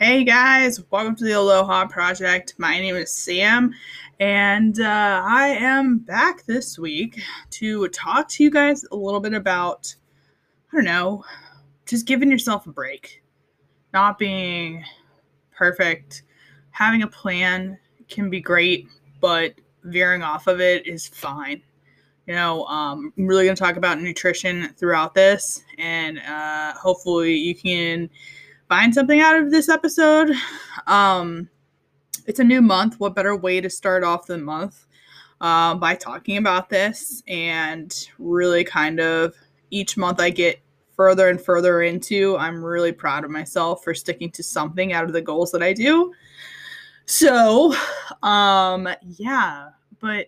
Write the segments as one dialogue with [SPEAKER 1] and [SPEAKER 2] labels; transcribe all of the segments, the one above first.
[SPEAKER 1] Hey guys, welcome to the Aloha Project. My name is Sam, and uh, I am back this week to talk to you guys a little bit about, I don't know, just giving yourself a break. Not being perfect, having a plan can be great, but veering off of it is fine. You know, um, I'm really going to talk about nutrition throughout this, and uh, hopefully, you can find something out of this episode. Um, it's a new month. What better way to start off the month uh, by talking about this and really kind of each month I get further and further into, I'm really proud of myself for sticking to something out of the goals that I do. So, um, yeah, but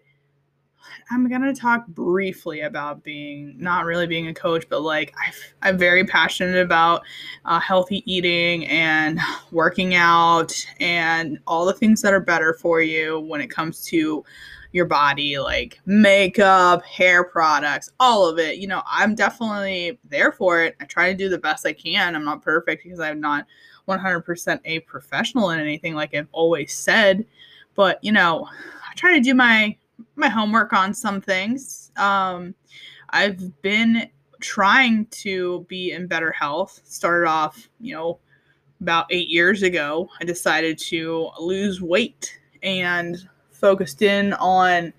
[SPEAKER 1] I'm gonna talk briefly about being not really being a coach, but like i am very passionate about uh, healthy eating and working out and all the things that are better for you when it comes to your body, like makeup, hair products, all of it. You know, I'm definitely there for it. I try to do the best I can. I'm not perfect because I'm not 100% a professional in anything, like I've always said. But you know, I try to do my my homework on some things. Um, I've been trying to be in better health. Started off, you know, about eight years ago. I decided to lose weight and focused in on,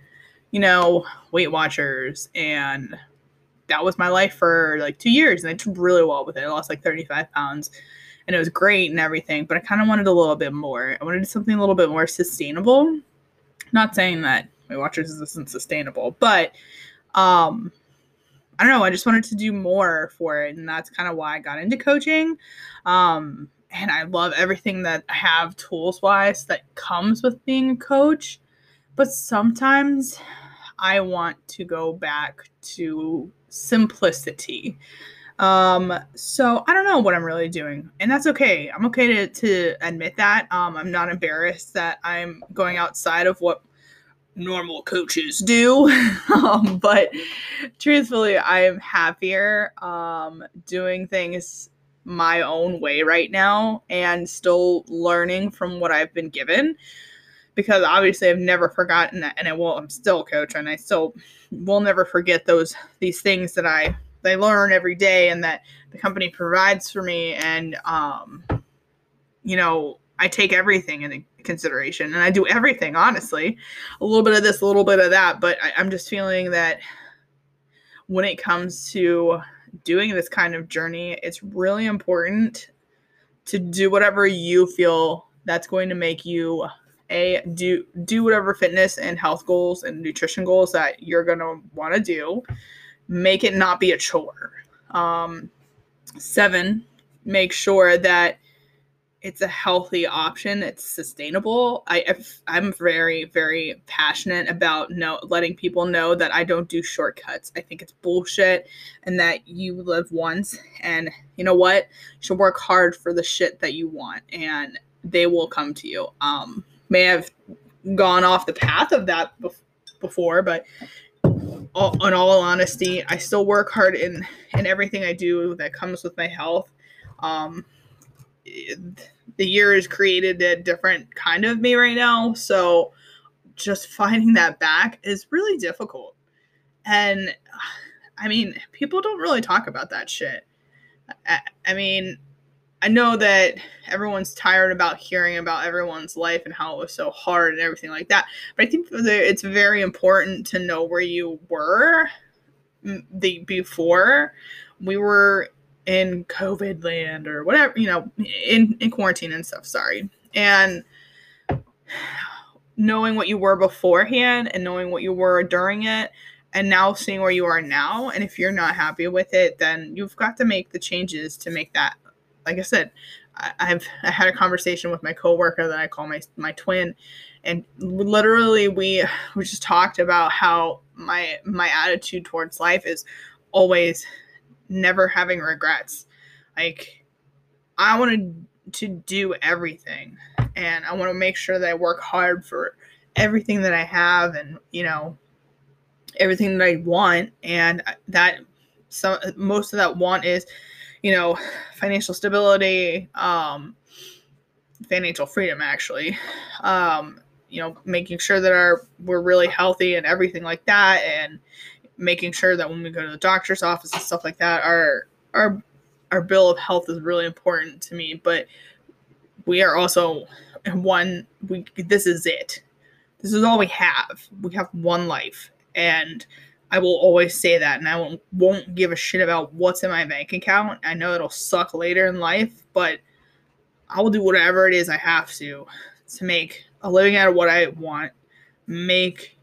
[SPEAKER 1] you know, Weight Watchers. And that was my life for like two years. And I did really well with it. I lost like 35 pounds and it was great and everything. But I kind of wanted a little bit more. I wanted something a little bit more sustainable. Not saying that Watchers isn't sustainable. But um I don't know, I just wanted to do more for it. And that's kind of why I got into coaching. Um, and I love everything that I have tools wise that comes with being a coach. But sometimes I want to go back to simplicity. Um, so I don't know what I'm really doing, and that's okay. I'm okay to, to admit that. Um, I'm not embarrassed that I'm going outside of what normal coaches do. um, but truthfully, I am happier um, doing things my own way right now and still learning from what I've been given. Because obviously, I've never forgotten that, and I will. I'm still a coach, and I still will never forget those these things that I they learn every day, and that the company provides for me. And um, you know, I take everything into consideration and I do everything, honestly. A little bit of this, a little bit of that. But I, I'm just feeling that when it comes to doing this kind of journey, it's really important to do whatever you feel that's going to make you a do do whatever fitness and health goals and nutrition goals that you're going to want to do make it not be a chore um, seven make sure that it's a healthy option. It's sustainable. I I'm very very passionate about no letting people know that I don't do shortcuts. I think it's bullshit and that you live once and you know what? You should work hard for the shit that you want and they will come to you. Um may have gone off the path of that before, but all, in all honesty, I still work hard in in everything I do that comes with my health. Um the year has created a different kind of me right now. So just finding that back is really difficult. And I mean, people don't really talk about that shit. I, I mean, I know that everyone's tired about hearing about everyone's life and how it was so hard and everything like that. But I think it's very important to know where you were mm, the before we were in COVID land or whatever, you know, in, in quarantine and stuff, sorry. And knowing what you were beforehand and knowing what you were during it and now seeing where you are now. And if you're not happy with it, then you've got to make the changes to make that. Like I said, I, I've I had a conversation with my coworker that I call my my twin, and literally we we just talked about how my my attitude towards life is always never having regrets. Like, I wanted to do everything and I want to make sure that I work hard for everything that I have and, you know, everything that I want. And that some most of that want is, you know, financial stability, um, financial freedom actually. Um, you know, making sure that our we're really healthy and everything like that, and making sure that when we go to the doctor's office and stuff like that, our our our bill of health is really important to me. But we are also one. We this is it. This is all we have. We have one life, and I will always say that, and I won't won't give a shit about what's in my bank account. I know it'll suck later in life, but I will do whatever it is I have to to make a living out of what I want, make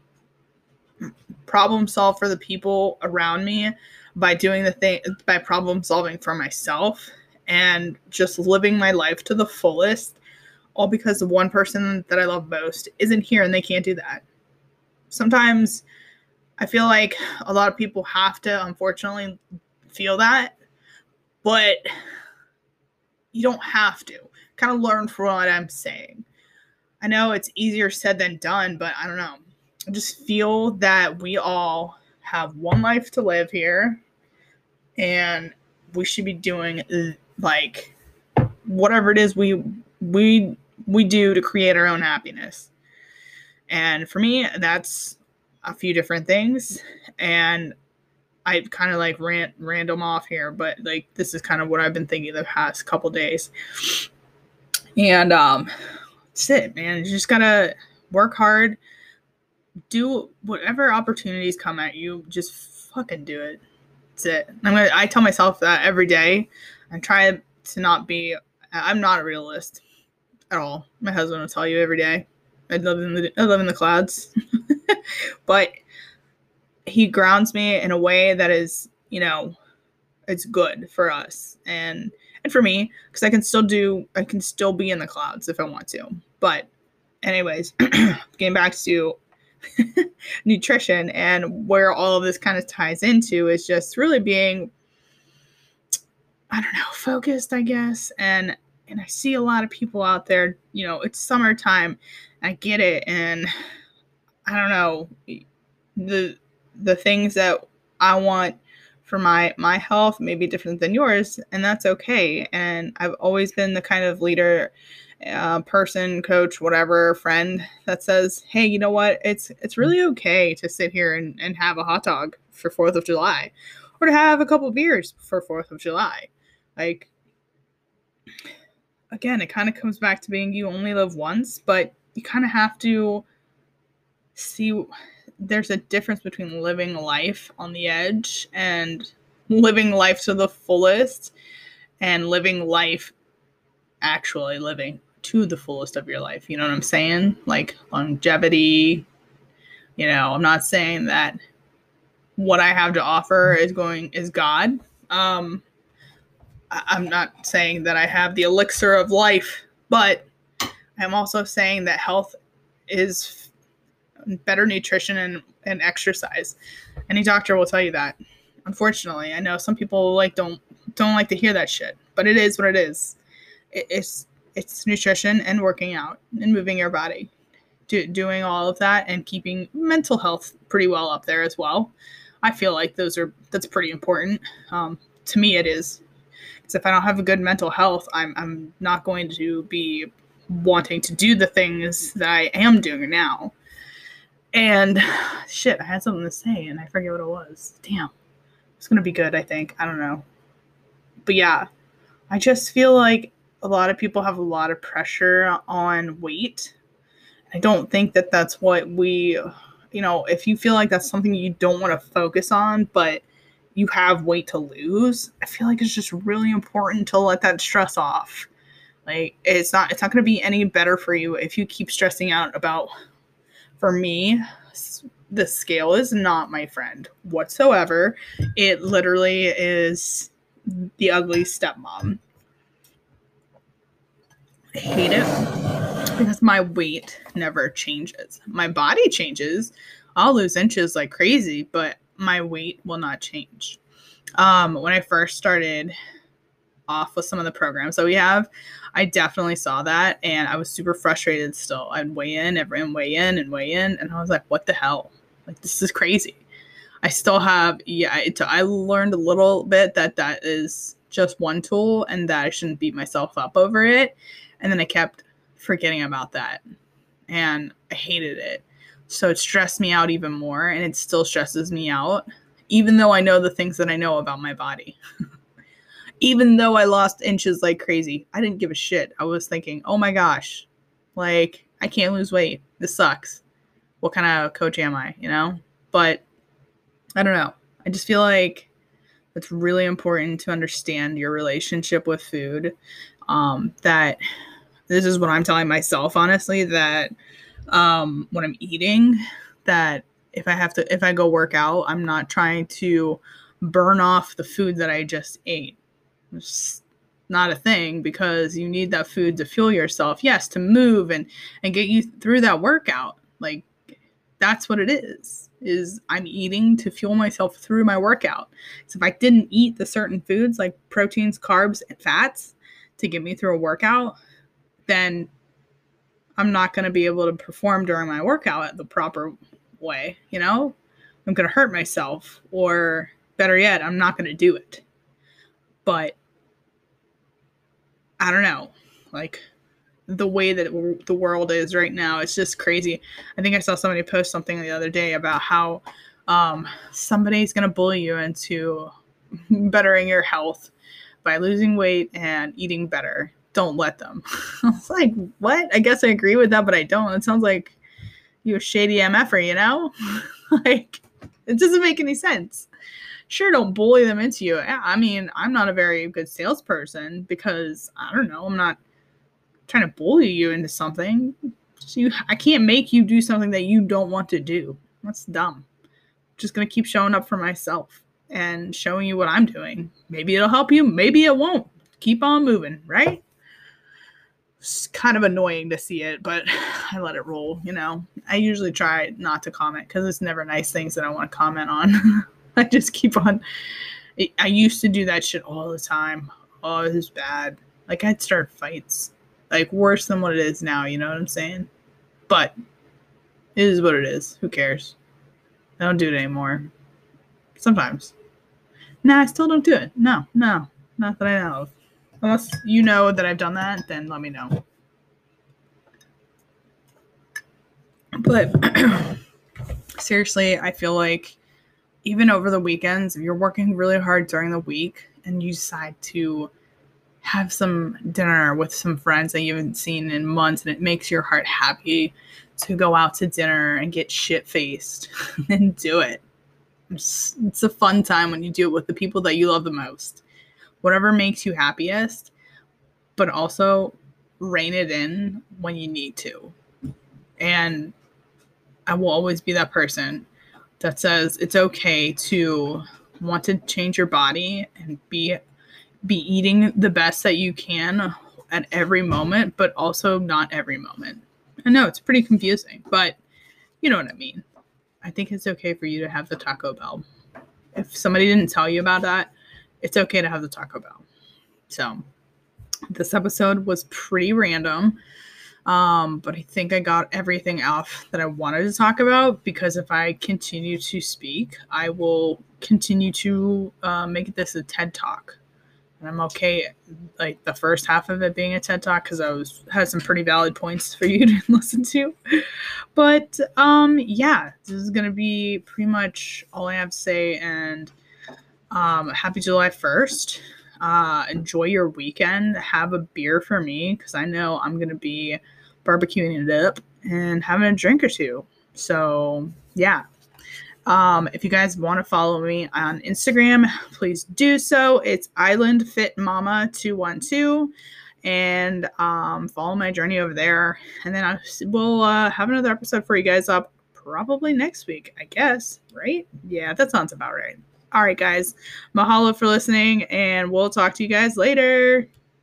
[SPEAKER 1] problem solve for the people around me by doing the thing by problem solving for myself and just living my life to the fullest all because the one person that I love most isn't here and they can't do that. Sometimes I feel like a lot of people have to unfortunately feel that, but you don't have to. Kind of learn from what I'm saying. I know it's easier said than done, but I don't know. I just feel that we all have one life to live here and we should be doing like whatever it is we we we do to create our own happiness. And for me, that's a few different things and I kind of like rant random off here, but like this is kind of what I've been thinking the past couple days. And um that's it, man. You just gotta work hard, do whatever opportunities come at you, just fucking do it. That's it. I'm gonna I tell myself that every day. I try to not be I'm not a realist at all. My husband will tell you every day. I live in the I live in the clouds. but he grounds me in a way that is, you know, it's good for us and and for me because I can still do I can still be in the clouds if I want to. But anyways, getting back to nutrition and where all of this kind of ties into is just really being I don't know, focused, I guess. And and I see a lot of people out there, you know, it's summertime. I get it and I don't know the the things that I want for my my health may be different than yours and that's okay and I've always been the kind of leader uh, person coach whatever friend that says hey you know what? It's it's really okay to sit here and, and have a hot dog for fourth of july or to have a couple beers for fourth of july. Like again it kind of comes back to being you only live once but you kind of have to see there's a difference between living life on the edge and living life to the fullest and living life actually living to the fullest of your life. You know what I'm saying? Like longevity. You know, I'm not saying that what I have to offer is going is God. Um I'm not saying that I have the elixir of life, but I'm also saying that health is better nutrition and, and exercise. Any doctor will tell you that. Unfortunately, I know some people like don't don't like to hear that shit, but it is what it is. It, it's it's nutrition and working out and moving your body, Do, doing all of that and keeping mental health pretty well up there as well. I feel like those are that's pretty important. Um, to me, it is. Because if I don't have a good mental health, I'm I'm not going to be wanting to do the things that I am doing now. And shit, I had something to say and I forget what it was. Damn. It's gonna be good, I think. I don't know. But yeah, I just feel like a lot of people have a lot of pressure on weight. I don't think that that's what we, you know, if you feel like that's something you don't want to focus on, but you have weight to lose, I feel like it's just really important to let that stress off. Like it's not it's not going to be any better for you if you keep stressing out about for me, the scale is not my friend whatsoever. It literally is the ugly stepmom. Hate it because my weight never changes. My body changes. I'll lose inches like crazy, but my weight will not change. Um, when I first started off with some of the programs that we have, I definitely saw that and I was super frustrated still. I'd weigh in, everyone weigh in and weigh in, and I was like, what the hell? Like, this is crazy. I still have, yeah, I learned a little bit that that is just one tool and that I shouldn't beat myself up over it. And then I kept forgetting about that. And I hated it. So it stressed me out even more, and it still stresses me out, even though I know the things that I know about my body. even though I lost inches like crazy, I didn't give a shit. I was thinking, oh my gosh, like, I can't lose weight. This sucks. What kind of coach am I, you know? But I don't know. I just feel like it's really important to understand your relationship with food. Um, that this is what I'm telling myself, honestly, that um, when I'm eating, that if I have to, if I go work out, I'm not trying to burn off the food that I just ate. It's not a thing because you need that food to fuel yourself. Yes, to move and and get you through that workout. Like that's what it is is I'm eating to fuel myself through my workout. So if I didn't eat the certain foods like proteins, carbs, and fats to get me through a workout, then I'm not going to be able to perform during my workout the proper way, you know? I'm going to hurt myself or better yet, I'm not going to do it. But I don't know. Like the way that the world is right now. It's just crazy. I think I saw somebody post something the other day about how um, somebody's going to bully you into bettering your health by losing weight and eating better. Don't let them. I was like, what? I guess I agree with that, but I don't. It sounds like you a shady MFer, you know? like, it doesn't make any sense. Sure, don't bully them into you. I mean, I'm not a very good salesperson because I don't know, I'm not trying to bully you into something. So you, I can't make you do something that you don't want to do. That's dumb. Just gonna keep showing up for myself and showing you what I'm doing. Maybe it'll help you. Maybe it won't. Keep on moving, right? It's kind of annoying to see it, but I let it roll. You know, I usually try not to comment because it's never nice things that I want to comment on. I just keep on. I used to do that shit all the time. Oh, it was bad. Like I'd start fights like worse than what it is now, you know what I'm saying? But it is what it is. Who cares? I don't do it anymore. Sometimes. Nah, I still don't do it. No, no, not that I know of. Unless you know that I've done that, then let me know. But seriously, I feel like even over the weekends, if you're working really hard during the week and you decide to have some dinner with some friends that you haven't seen in months and it makes your heart happy to go out to dinner and get shit faced and do it. It's, it's a fun time when you do it with the people that you love the most. Whatever makes you happiest, but also rein it in when you need to. And I will always be that person that says it's okay to want to change your body and be be eating the best that you can at every moment, but also not every moment. I know it's pretty confusing, but you know what I mean. I think it's okay for you to have the Taco Bell. If somebody didn't tell you about that, it's okay to have the Taco Bell. So, this episode was pretty random. Um, but I think I got everything off that I wanted to talk about because if I continue to speak, I will continue to uh, make this a TED Talk and I'm okay like the first half of it being a TED talk because I was had some pretty valid points for you to listen to. But um yeah, this is gonna be pretty much all I have to say and um happy July 1st. Uh enjoy your weekend. Have a beer for me because I know I'm gonna be barbecuing it up and having a drink or two. So yeah, um, if you guys want to follow me on Instagram, please do so. It's Island Fit Mama 212 and um, follow my journey over there. And then I will uh, have another episode for you guys up probably next week, I guess, right? Yeah, that sounds about right. All right, guys. Mahalo for listening, and we'll talk to you guys later.